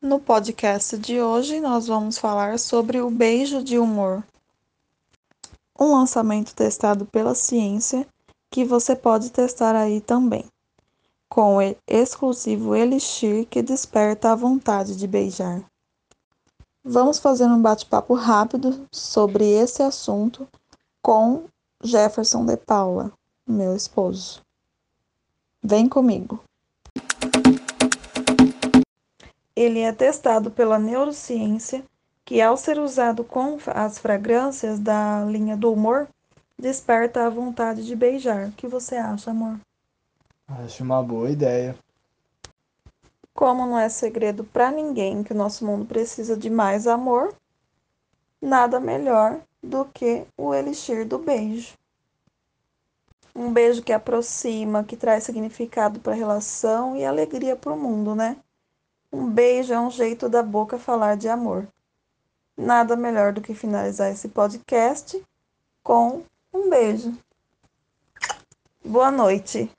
No podcast de hoje, nós vamos falar sobre o beijo de humor, um lançamento testado pela ciência que você pode testar aí também, com o exclusivo elixir que desperta a vontade de beijar. Vamos fazer um bate-papo rápido sobre esse assunto com Jefferson de Paula, meu esposo. Vem comigo. Ele é testado pela neurociência que, ao ser usado com as fragrâncias da linha do humor, desperta a vontade de beijar. O que você acha, amor? Acho uma boa ideia. Como não é segredo para ninguém que o nosso mundo precisa de mais amor, nada melhor do que o elixir do beijo. Um beijo que aproxima, que traz significado para a relação e alegria para o mundo, né? Um beijo é um jeito da boca falar de amor. Nada melhor do que finalizar esse podcast com um beijo. Boa noite.